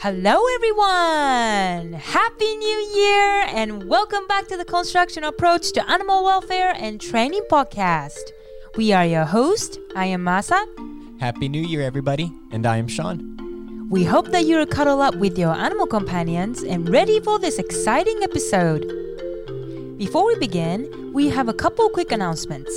Hello, everyone! Happy New Year and welcome back to the Construction Approach to Animal Welfare and Training podcast. We are your host. I am Masa. Happy New Year, everybody, and I am Sean. We hope that you're cuddled up with your animal companions and ready for this exciting episode. Before we begin, we have a couple quick announcements.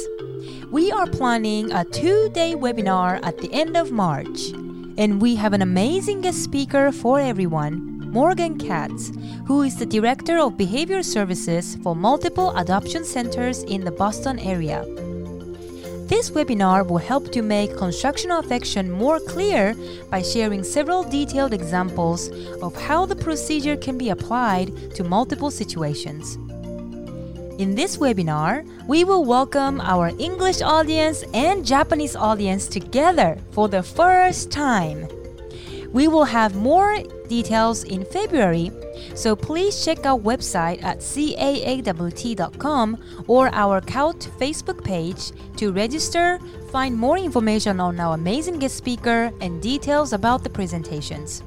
We are planning a two day webinar at the end of March, and we have an amazing guest speaker for everyone, Morgan Katz, who is the Director of Behavior Services for multiple adoption centers in the Boston area. This webinar will help to make constructional affection more clear by sharing several detailed examples of how the procedure can be applied to multiple situations. In this webinar, we will welcome our English audience and Japanese audience together for the first time. We will have more details in February, so please check our website at caawt.com or our CAAWT Facebook page to register, find more information on our amazing guest speaker, and details about the presentations.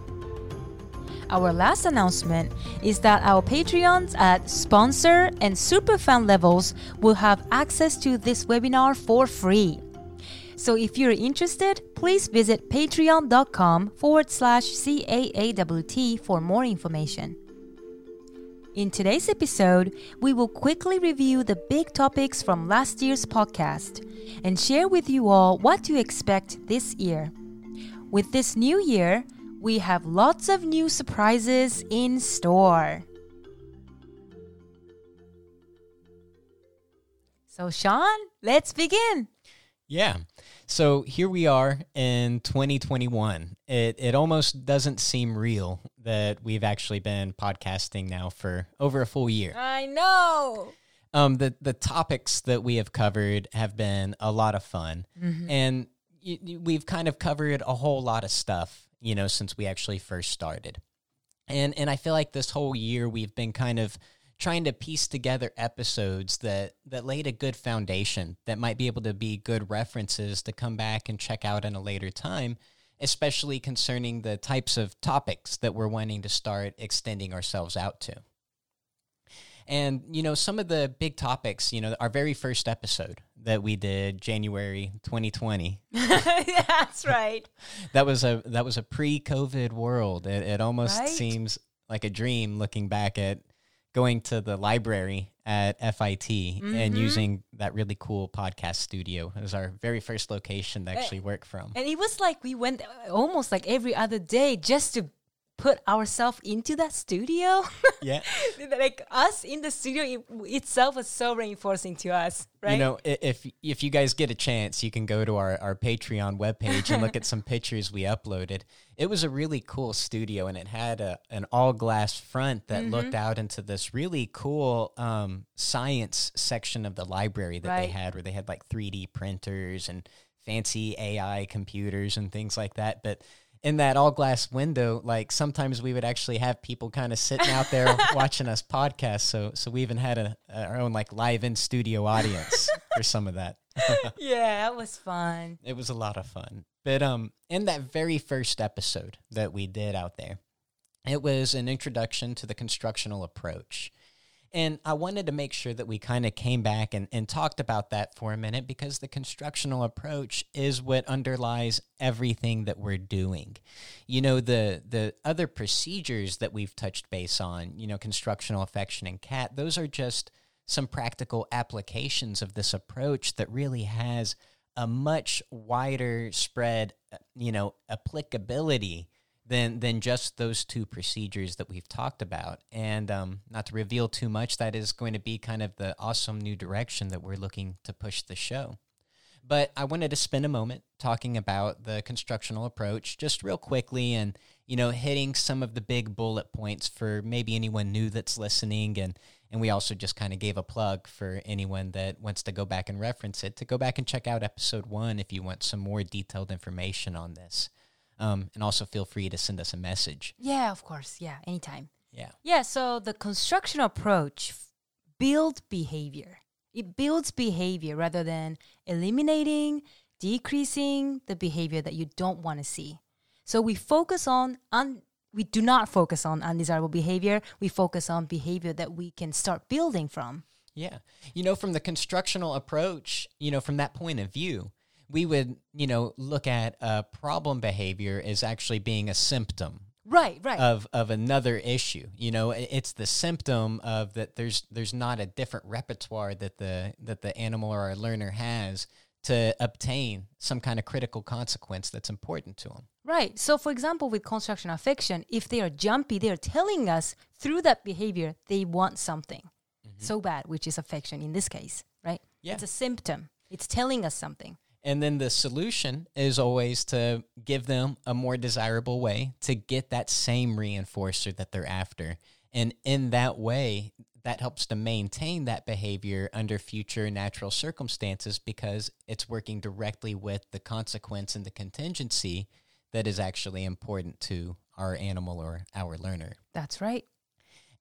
Our last announcement is that our Patreons at sponsor and superfan levels will have access to this webinar for free. So if you're interested, please visit patreon.com forward slash CAAWT for more information. In today's episode, we will quickly review the big topics from last year's podcast and share with you all what to expect this year. With this new year, we have lots of new surprises in store. So, Sean, let's begin. Yeah. So here we are in 2021. It it almost doesn't seem real that we've actually been podcasting now for over a full year. I know. Um, the the topics that we have covered have been a lot of fun, Mm-hmm. and we've kind of covered a whole lot of stuff, you know, since we actually first started. And and I feel like this whole year we've been kind of trying to piece together episodes that that laid a good foundation that might be able to be good references to come back and check out in a later time, especially concerning the types of topics that we're wanting to start extending ourselves out to. And you know, some of the big topics, you know, our very first episode that we did January 2020 That's right. that was a that was a pre-COVID world. It, it almost Right? seems like a dream looking back at going to the library at FIT Mm-hmm. and using that really cool podcast studio. It was our very first location to actually work from. And it was like we went almost like every other day just to put ourselves into that studio. Yeah. like us in the studio it, itself was so reinforcing to us, right? You know, if if you guys get a chance, you can go to our, our Patreon webpage and look at some pictures we uploaded. It was a really cool studio, and it had a, an all glass front that looked out into this really cool um, science section of the library that they had, where they had like 3D printers and fancy AI computers and things like that. But in that all glass window, like sometimes we would actually have people kind of sitting out there watching us podcast. So so we even had a our own like live in studio audience for some of that. yeah, that was fun. It was a lot of fun. But um in that very first episode that we did out there, it was an introduction to the constructional approach. And I wanted to make sure that we kind of came back and, and talked about that for a minute because the constructional approach is what underlies everything that we're doing. You know, the the other procedures that we've touched base on, you know, constructional affection and cat, those are just some practical applications of this approach that really has a much wider spread, uh, you know, applicability than than just those two procedures that we've talked about. And um, not to reveal too much, that is going to be kind of the awesome new direction that we're looking to push the show. But I wanted to spend a moment talking about the constructional approach just real quickly and, you know, hitting some of the big bullet points for maybe anyone new that's listening. And, and we also just kind of gave a plug for anyone that wants to go back and reference it to go back and check out episode one if you want some more detailed information on this. Um, and also feel free to send us a message. Yeah, of course. Yeah, anytime. Yeah. Yeah, so the construction approach f- build behavior. It builds behavior rather than eliminating, decreasing the behavior that you don't want to see. So we focus on un- we do not focus on undesirable behavior. We focus on behavior that we can start building from. Yeah. You know, from the constructional approach, you know, from that point of view, we would, you know, look at a problem behavior as actually being a symptom Right, right. of of another issue. You know, it's the symptom of that there's there's not a different repertoire that the that the animal or our learner has to obtain some kind of critical consequence that's important to them. Right. So, for example, with construction affection, if they are jumpy, they are telling us through that behavior they want something mm-hmm. so bad, which is affection in this case, right? Yeah. It's a symptom. It's telling us something. And then the solution is always to give them a more desirable way to get that same reinforcer that they're after. And in that way, that helps to maintain that behavior under future natural circumstances because it's working directly with the consequence and the contingency that is actually important to our animal or our learner. That's right.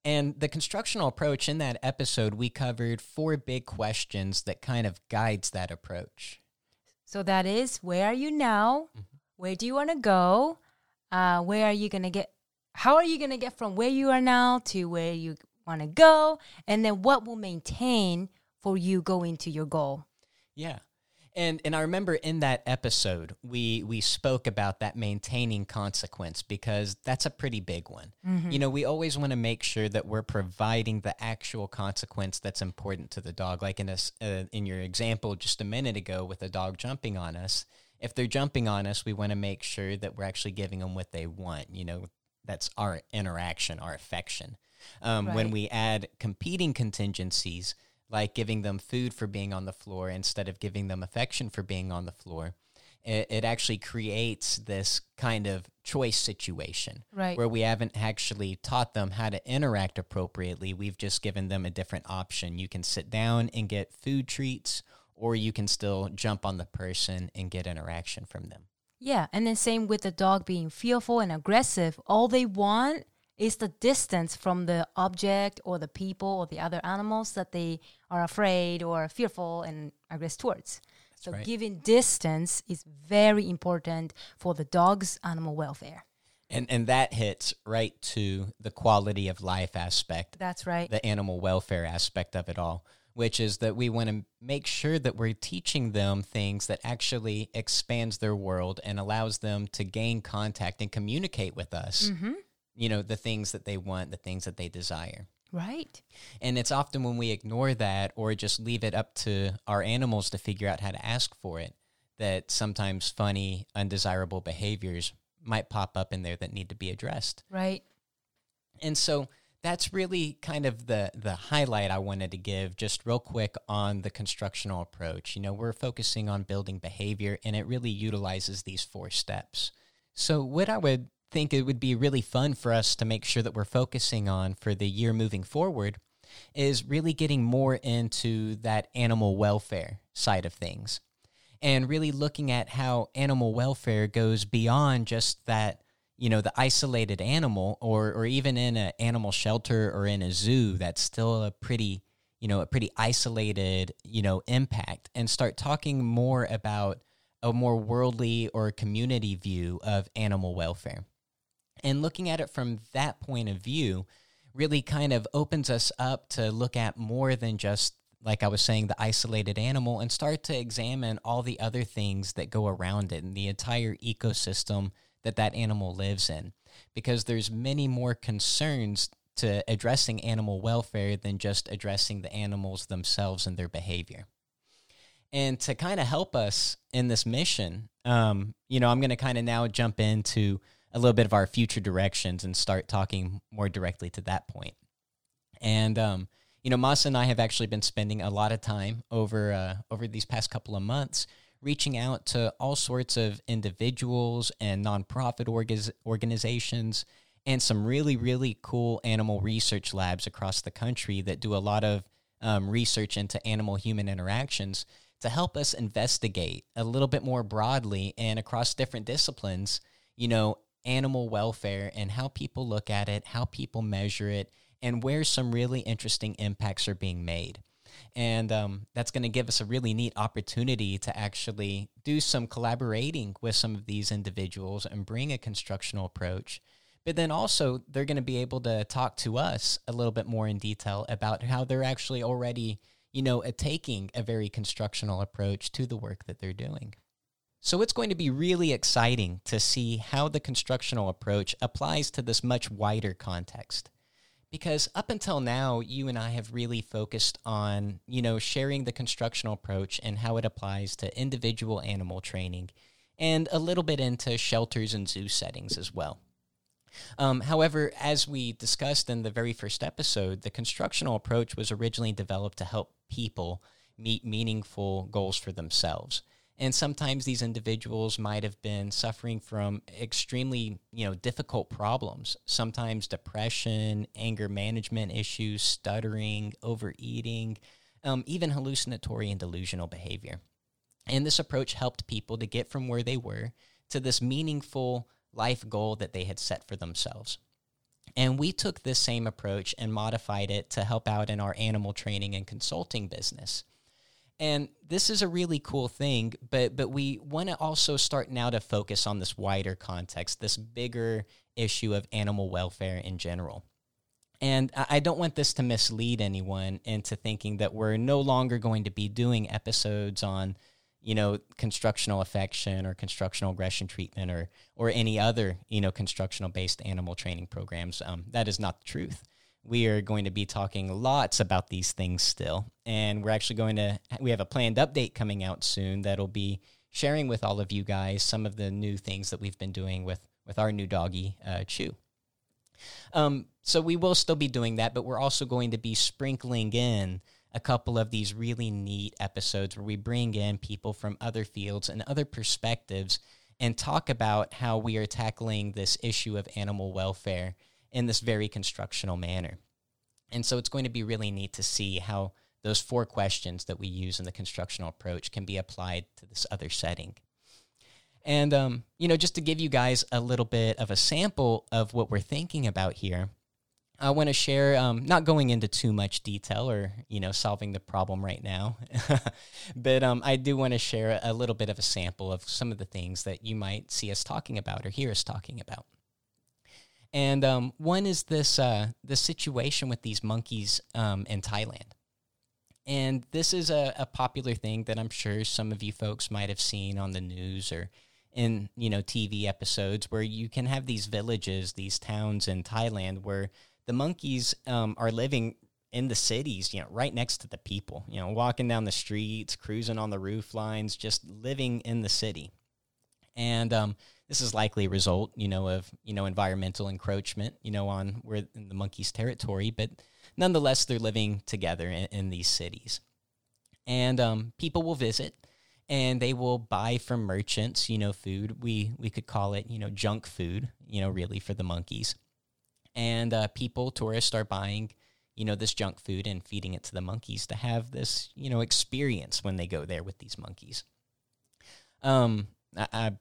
And the constructional approach in that episode, we covered four big questions that kind of guides that approach. So that is where are you now? Where do you want to go? Uh, where are you going to get? How are you going to get from where you are now to where you want to go? And then what will maintain for you going to your goal? Yeah. And and I remember in that episode we we spoke about that maintaining consequence because that's a pretty big one. You know, we always want to make sure that we're providing the actual consequence that's important to the dog. Like in this uh, in your example just a minute ago with a dog jumping on us, if they're jumping on us, we want to make sure that we're actually giving them what they want. You know, that's our interaction, our affection. Um, When we add competing contingencies, like giving them food for being on the floor instead of giving them affection for being on the floor, it, it actually creates this kind of choice situation Right. where we haven't actually taught them how to interact appropriately. We've just given them a different option. You can sit down and get food treats, or you can still jump on the person and get interaction from them. Yeah, and then same with the dog being fearful and aggressive. All they want is the distance from the object or the people or the other animals that they are afraid or fearful and aggressive towards. so right. giving distance is very important for the dog's animal welfare. And and that hits right to the quality of life aspect That's right. the animal welfare aspect of it all, which is that we want to make sure that we're teaching them things that actually expands their world and allows them to gain contact and communicate with us. Mm-hmm. You know, the things that they want, the things that they desire. right. And it's often when we ignore that or just leave it up to our animals to figure out how to ask for it that sometimes funny, undesirable behaviors might pop up in there that need to be addressed. Right. And so that's really kind of the the highlight I wanted to give just real quick on the constructional approach. You know, we're focusing on building behavior and it really utilizes these four steps. So what I would think it would be really fun for us to make sure that we're focusing on for the year moving forward is really getting more into that animal welfare side of things and really looking at how animal welfare goes beyond just that you know the isolated animal or or even in an animal shelter or in a zoo that's still a pretty you know a pretty isolated you know impact and start talking more about a more worldly or community view of animal welfare and looking at it from that point of view really kind of opens us up to look at more than just like I was saying the isolated animal and start to examine all the other things that go around it and the entire ecosystem that that animal lives in. Because there's many more concerns to addressing animal welfare than just addressing the animals themselves and their behavior. And to kind of help us in this mission um, you know i'm going to kind of now jump into a little bit of our future directions and start talking more directly to that point. and um, you know masa and i have actually been spending a lot of time over uh, over these past couple of months reaching out to all sorts of individuals and nonprofit organizations and some really really cool animal research labs across the country that do a lot of um, research into animal human interactions to help us investigate a little bit more broadly and across different disciplines, you know, animal welfare and how people look at it, how people measure it, and where some really interesting impacts are being made. And um, that's going to give us a really neat opportunity to actually do some collaborating with some of these individuals and bring a constructional approach But then also, they're going to be able to talk to us a little bit more in detail about how they're actually already, you know, taking a very constructional approach to the work that they're doing. So it's going to be really exciting to see how the constructional approach applies to this much wider context. Because up until now, you and I have really focused on, you know, sharing the constructional approach and how it applies to individual animal training and a little bit into shelters and zoo settings as well. Um, however, as we discussed in the very first episode, the constructional approach was originally developed to help people meet meaningful goals for themselves. And sometimes these individuals might have been suffering from extremely, you know, difficult problems. Sometimes depression, anger management issues, stuttering, overeating, um, even hallucinatory and delusional behavior. And this approach helped people to get from where they were to this meaningful life goal that they had set for themselves. And we took this same approach and modified it to help out in our animal training and consulting business. And this is a really cool thing, but but we want to also start now to focus on this wider context, this bigger issue of animal welfare in general. And I don't want this to mislead anyone into thinking that we're no longer going to be doing episodes on, you know, constructional affection or constructional aggression treatment or or any other, you know, constructional based animal training programs. Um, that is not the truth we are going to be talking lots about these things still. And we're actually going to, we have a planned update coming out soon that'll be sharing with all of you guys some of the new things that we've been doing with, with our new doggy, uh, Chew. Um, so we will still be doing that, but we're also going to be sprinkling in a couple of these really neat episodes where we bring in people from other fields and other perspectives and talk about how we are tackling this issue of animal welfare in this very constructional manner. And so it's going to be really neat to see how those four questions that we use in the constructional approach can be applied to this other setting. And, um, you know, just to give you guys a little bit of a sample of what we're thinking about here, I want to share, um, not going into too much detail or, you know, solving the problem right now, but um, I do want to share a little bit of a sample of some of the things that you might see us talking about or hear us talking about. And um, one is this uh, the situation with these monkeys um, in Thailand. And this is a, a popular thing that I'm sure some of you folks might have seen on the news or in you know TV episodes where you can have these villages, these towns in Thailand where the monkeys um, are living in the cities, you know, right next to the people, you know, walking down the streets, cruising on the roof lines, just living in the city. And um, this is likely a result, you know, of you know environmental encroachment, you know, on where in the monkeys' territory, but nonetheless, they're living together in, in these cities, and um, people will visit and they will buy from merchants, you know, food. We we could call it, you know, junk food, you know, really for the monkeys, and uh, people, tourists, are buying. You know, this junk food and feeding it to the monkeys to have this, you know, experience when they go there with these monkeys. Um, I, I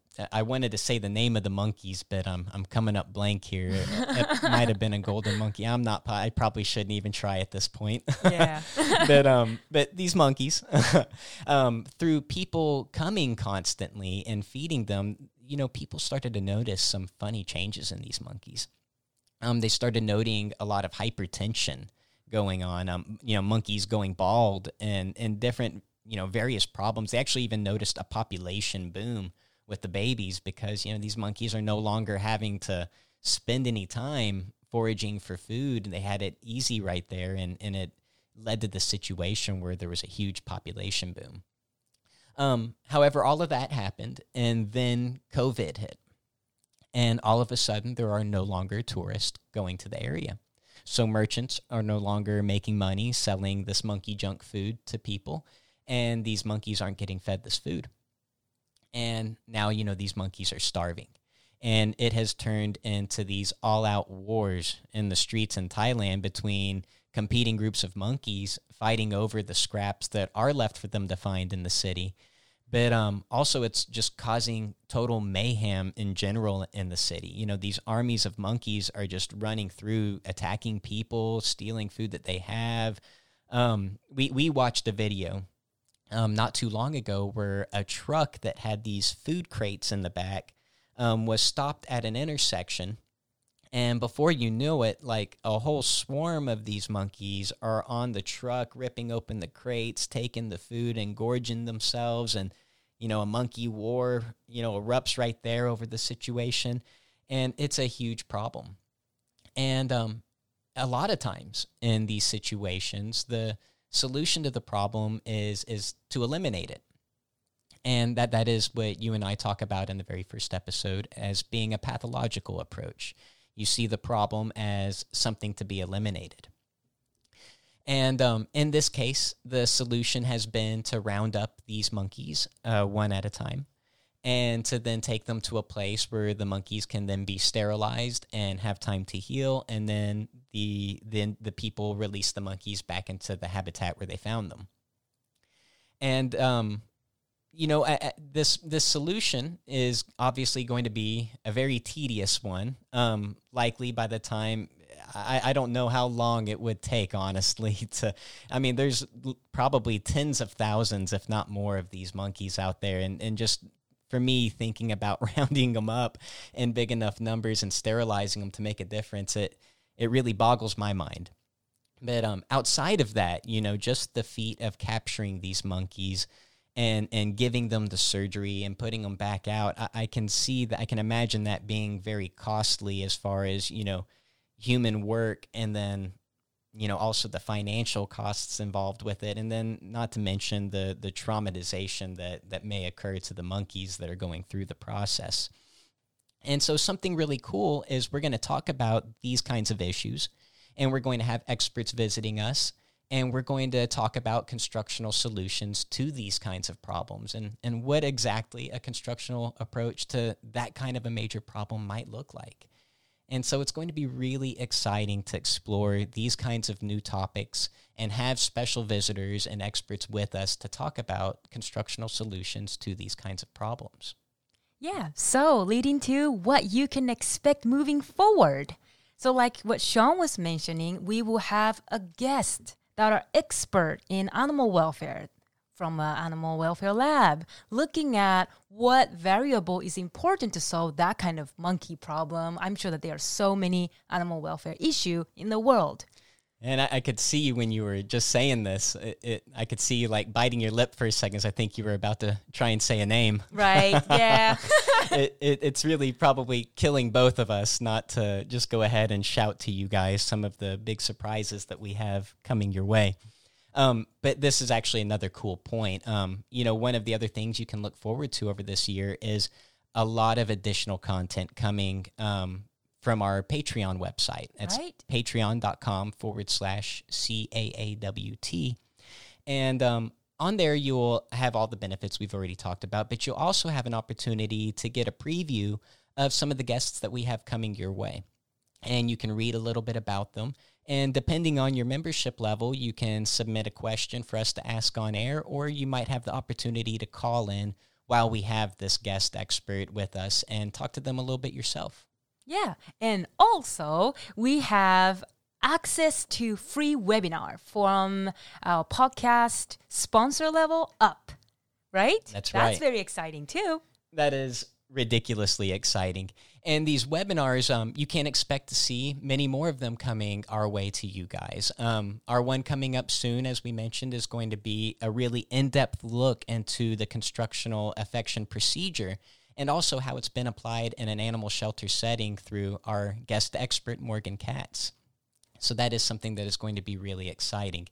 wanted to say the name of the monkeys, but I'm I'm coming up blank here. It, it might have been a golden monkey. I'm not. I probably shouldn't even try at this point. Yeah. but um, but these monkeys, um, through people coming constantly and feeding them, you know, people started to notice some funny changes in these monkeys. Um, they started noting a lot of hypertension going on. Um, you know, monkeys going bald and and different you know various problems. They actually even noticed a population boom with the babies because you know these monkeys are no longer having to spend any time foraging for food. They had it easy right there, and and it led to the situation where there was a huge population boom. Um, however, all of that happened, and then COVID hit, and all of a sudden there are no longer tourists going to the area. So merchants are no longer making money selling this monkey junk food to people, and these monkeys aren't getting fed this food and now you know these monkeys are starving. And it has turned into these all-out wars in the streets in Thailand between competing groups of monkeys fighting over the scraps that are left for them to find in the city. But um, also it's just causing total mayhem in general in the city. You know these armies of monkeys are just running through attacking people stealing food that they have. Um, we, we watched a video um, not too long ago where a truck that had these food crates in the back um, was stopped at an intersection And before you knew it, like a whole swarm of these monkeys are on the truck, ripping open the crates, taking the food, and gorging themselves. And, you know, a monkey war, you know, erupts right there over the situation. And it's a huge problem. And um, a lot of times in these situations, the solution to the problem is is to eliminate it. And that that is what you and I talk about in the very first episode as being a pathological approach. You see the problem as something to be eliminated. And um, in this case, the solution has been to round up these monkeys uh, one at a time and to then take them to a place where the monkeys can then be sterilized and have time to heal. And then the, then the people release the monkeys back into the habitat where they found them. And um, you know, this this solution is obviously going to be a very tedious one. Um, likely by the time I, I don't know how long it would take, honestly. To, I mean, there's probably tens of thousands, if not more, of these monkeys out there, and and just for me, thinking about rounding them up in big enough numbers and sterilizing them to make a difference, it it really boggles my mind. But um, outside of that, you know, just the feat of capturing these monkeys and and giving them the surgery and putting them back out I, I, can see that i can imagine that being very costly as far as you know human work and then you know also the financial costs involved with it and then not to mention the the traumatization that that may occur to the monkeys that are going through the process and so something really cool is we're going to talk about these kinds of issues and we're going to have experts visiting us and we're going to talk about constructional solutions to these kinds of problems and, and what exactly a constructional approach to that kind of a major problem might look like. And so it's going to be really exciting to explore these kinds of new topics and have special visitors and experts with us to talk about constructional solutions to these kinds of problems. Yeah, so leading to what you can expect moving forward. So, like what Sean was mentioning, we will have a guest that are expert in animal welfare from an animal welfare lab, looking at what variable is important to solve that kind of monkey problem. I'm sure that there are so many animal welfare issue in the world. And I, I, could see when you were just saying this, it, it, I could see you like biting your lip for a second. I think you were about to try and say a name. Right. Yeah. it, it's really probably killing both of us not to just go ahead and shout to you guys some of the big surprises that we have coming your way. Um, but this is actually another cool point. Um, you know, one of the other things you can look forward to over this year is a lot of additional content coming um, from our Patreon website. It's right. patreon.com forward slash CAAWT. And um, on there, you'll have all the benefits we've already talked about, but you'll also have an opportunity to get a preview of some of the guests that we have coming your way. And you can read a little bit about them. And depending on your membership level, you can submit a question for us to ask on air, or you might have the opportunity to call in while we have this guest expert with us and talk to them a little bit yourself. Yeah. And also, we have access to free webinar from our podcast sponsor level up, right? That's, right. That's very exciting too. That is ridiculously exciting. And these webinars, um, you can't expect to see many more of them coming our way to you guys. Um, our one coming up soon, as we mentioned, is going to be a really in depth look into the constructional affection procedure and also how it's been applied in an animal shelter setting through our guest expert, Morgan Katz. So that is something that is going to be really exciting.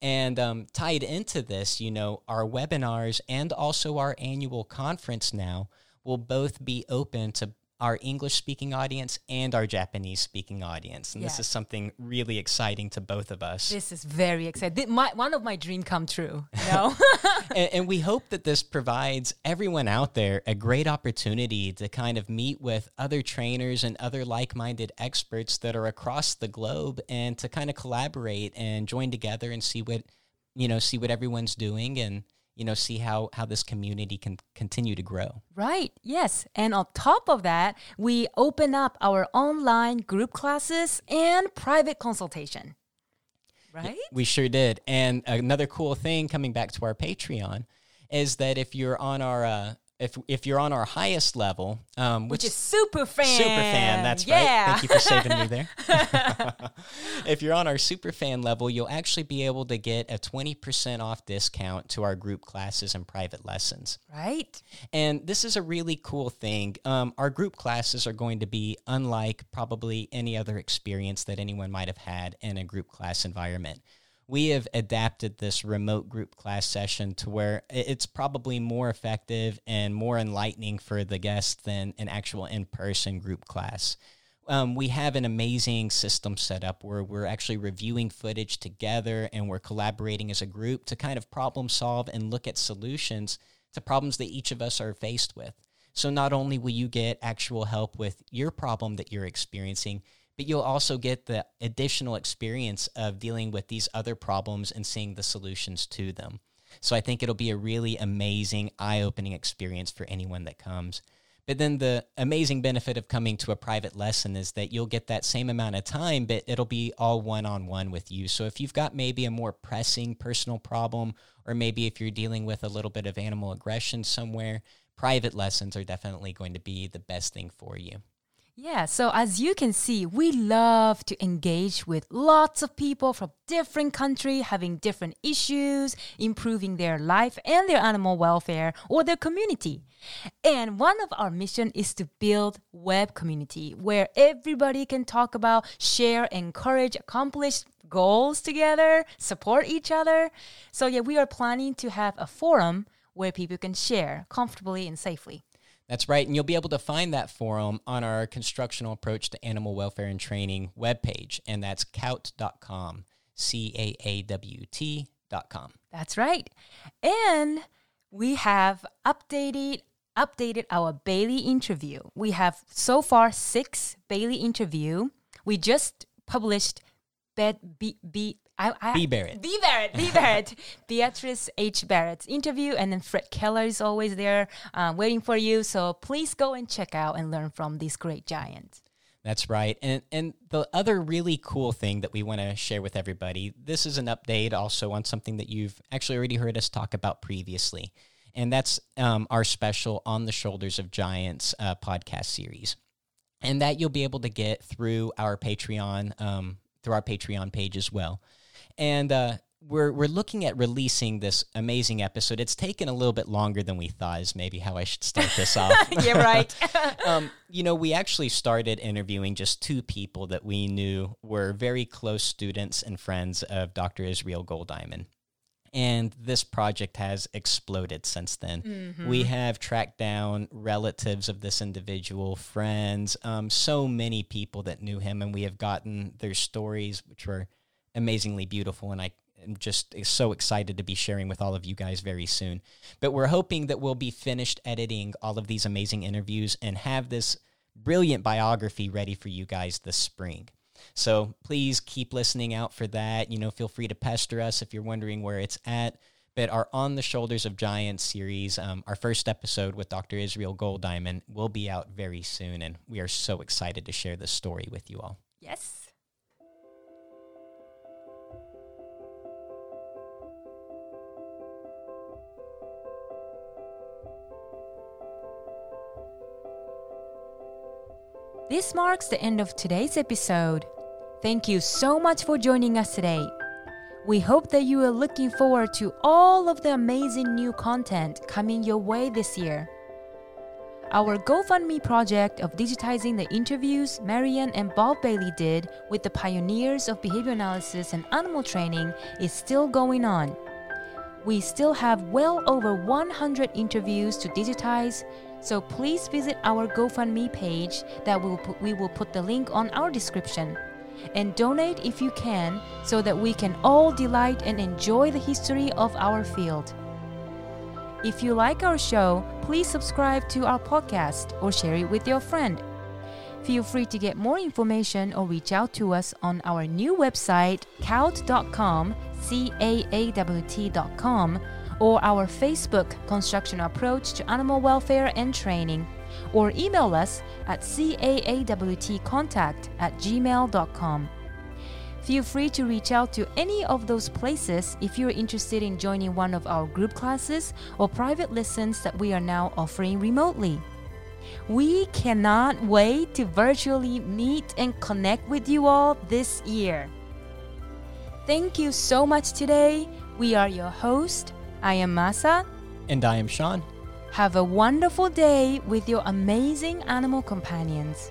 And um, tied into this, you know, our webinars and also our annual conference now will both be open to our English speaking audience and our Japanese speaking audience. And yes. this is something really exciting to both of us. This is very exciting. My, one of my dream come true. You know? and, and, we hope that this provides everyone out there a great opportunity to kind of meet with other trainers and other like minded experts that are across the globe and to kind of collaborate and join together and see what, you know, see what everyone's doing and you know see how how this community can continue to grow. Right yes. And on top of that we open up our online group classes and private consultation. Right? we sure did. And another cool thing coming back to our patreon is that if you're on our uh, if if you're on our highest level, um, which, which, is super fan, super fan. That's yeah. right. Thank you for saving me there. if you're on our super fan level, you'll actually be able to get a twenty percent off discount to our group classes and private lessons. Right. And this is a really cool thing. Um, our group classes are going to be unlike probably any other experience that anyone might have had in a group class environment we have adapted this remote group class session to where it's probably more effective and more enlightening for the guests than an actual in person group class. Um, we have an amazing system set up where we're actually reviewing footage together and we're collaborating as a group to kind of problem solve and look at solutions to problems that each of us are faced with. So, not only will you get actual help with your problem that you're experiencing, but you'll also get the additional experience of dealing with these other problems and seeing the solutions to them. So I think it'll be a really amazing, eye opening experience for anyone that comes. But then the amazing benefit of coming to a private lesson is that you'll get that same amount of time, but it'll be all one on one with you. So if you've got maybe a more pressing personal problem, or maybe if you're dealing with a little bit of animal aggression somewhere, private lessons are definitely going to be the best thing for you. Yeah, so as you can see, we love to engage with lots of people from different countries having different issues, improving their life and their animal welfare or their community. And one of our mission is to build web community where everybody can talk about, share, encourage, accomplish goals together, support each other. So yeah, we are planning to have a forum where people can share comfortably and safely. That's right. And you'll be able to find that forum on our constructional approach to animal welfare and training webpage. And that's caawt.com, C A A W T.com. That's right. And we have updated updated our Bailey interview. We have so far six Bailey interview. We just published Bed B, B I, I, B. Barrett. B. Barrett. B. Barrett. Beatrice H. Barrett's interview. And then Fred Keller is always there uh, waiting for you. So please go and check out and learn from this great giant. That's right. And and the other really cool thing that we want to share with everybody, this is an update also on something that you've actually already heard us talk about previously. And that's um, our special On the Shoulders of Giants uh, podcast series. And that you'll be able to get through our Patreon, um, through our Patreon page as well and uh, we're we're looking at releasing this amazing episode. It's taken a little bit longer than we thought. Is maybe how I should start this off. yeah, right. um, you know, we actually started interviewing just two people that we knew were very close students and friends of Dr. Israel Goldiamond. And this project has exploded since then. Mm-hmm. We have tracked down relatives of this individual, friends, um, so many people that knew him, and we have gotten their stories, which were amazingly beautiful, and I am just so excited to be sharing with all of you guys very soon. But we're hoping that we'll be finished editing all of these amazing interviews and have this brilliant biography ready for you guys this spring. So please keep listening out for that. You know, feel free to pester us if you're wondering where it's at. But our On the Shoulders of Giants series, um, our first episode with Dr. Israel Goldiamond, will be out very soon. And we are so excited to share this story with you all. Yes. This marks the end of today's episode. Thank you so much for joining us today. We hope that you are looking forward to all of the amazing new content coming your way this year. Our GoFundMe project of digitizing the interviews Marianne and Bob Bailey did with the pioneers of behavior analysis and animal training is still going on. We still have well over 100 interviews to digitize, so please visit our GoFundMe page that we will put, we will put the link on our description. And donate if you can so that we can all delight and enjoy the history of our field. If you like our show, please subscribe to our podcast or share it with your friend. Feel free to get more information or reach out to us on our new website, caawt.com, C A A W T.com, or our Facebook Construction Approach to Animal Welfare and Training, or email us at caawtcontact at gmail.com. Feel free to reach out to any of those places if you're interested in joining one of our group classes or private lessons that we are now offering remotely. We cannot wait to virtually meet and connect with you all this year. Thank you so much today. We are your host. I am Masa. And I am Sean. Have a wonderful day with your amazing animal companions.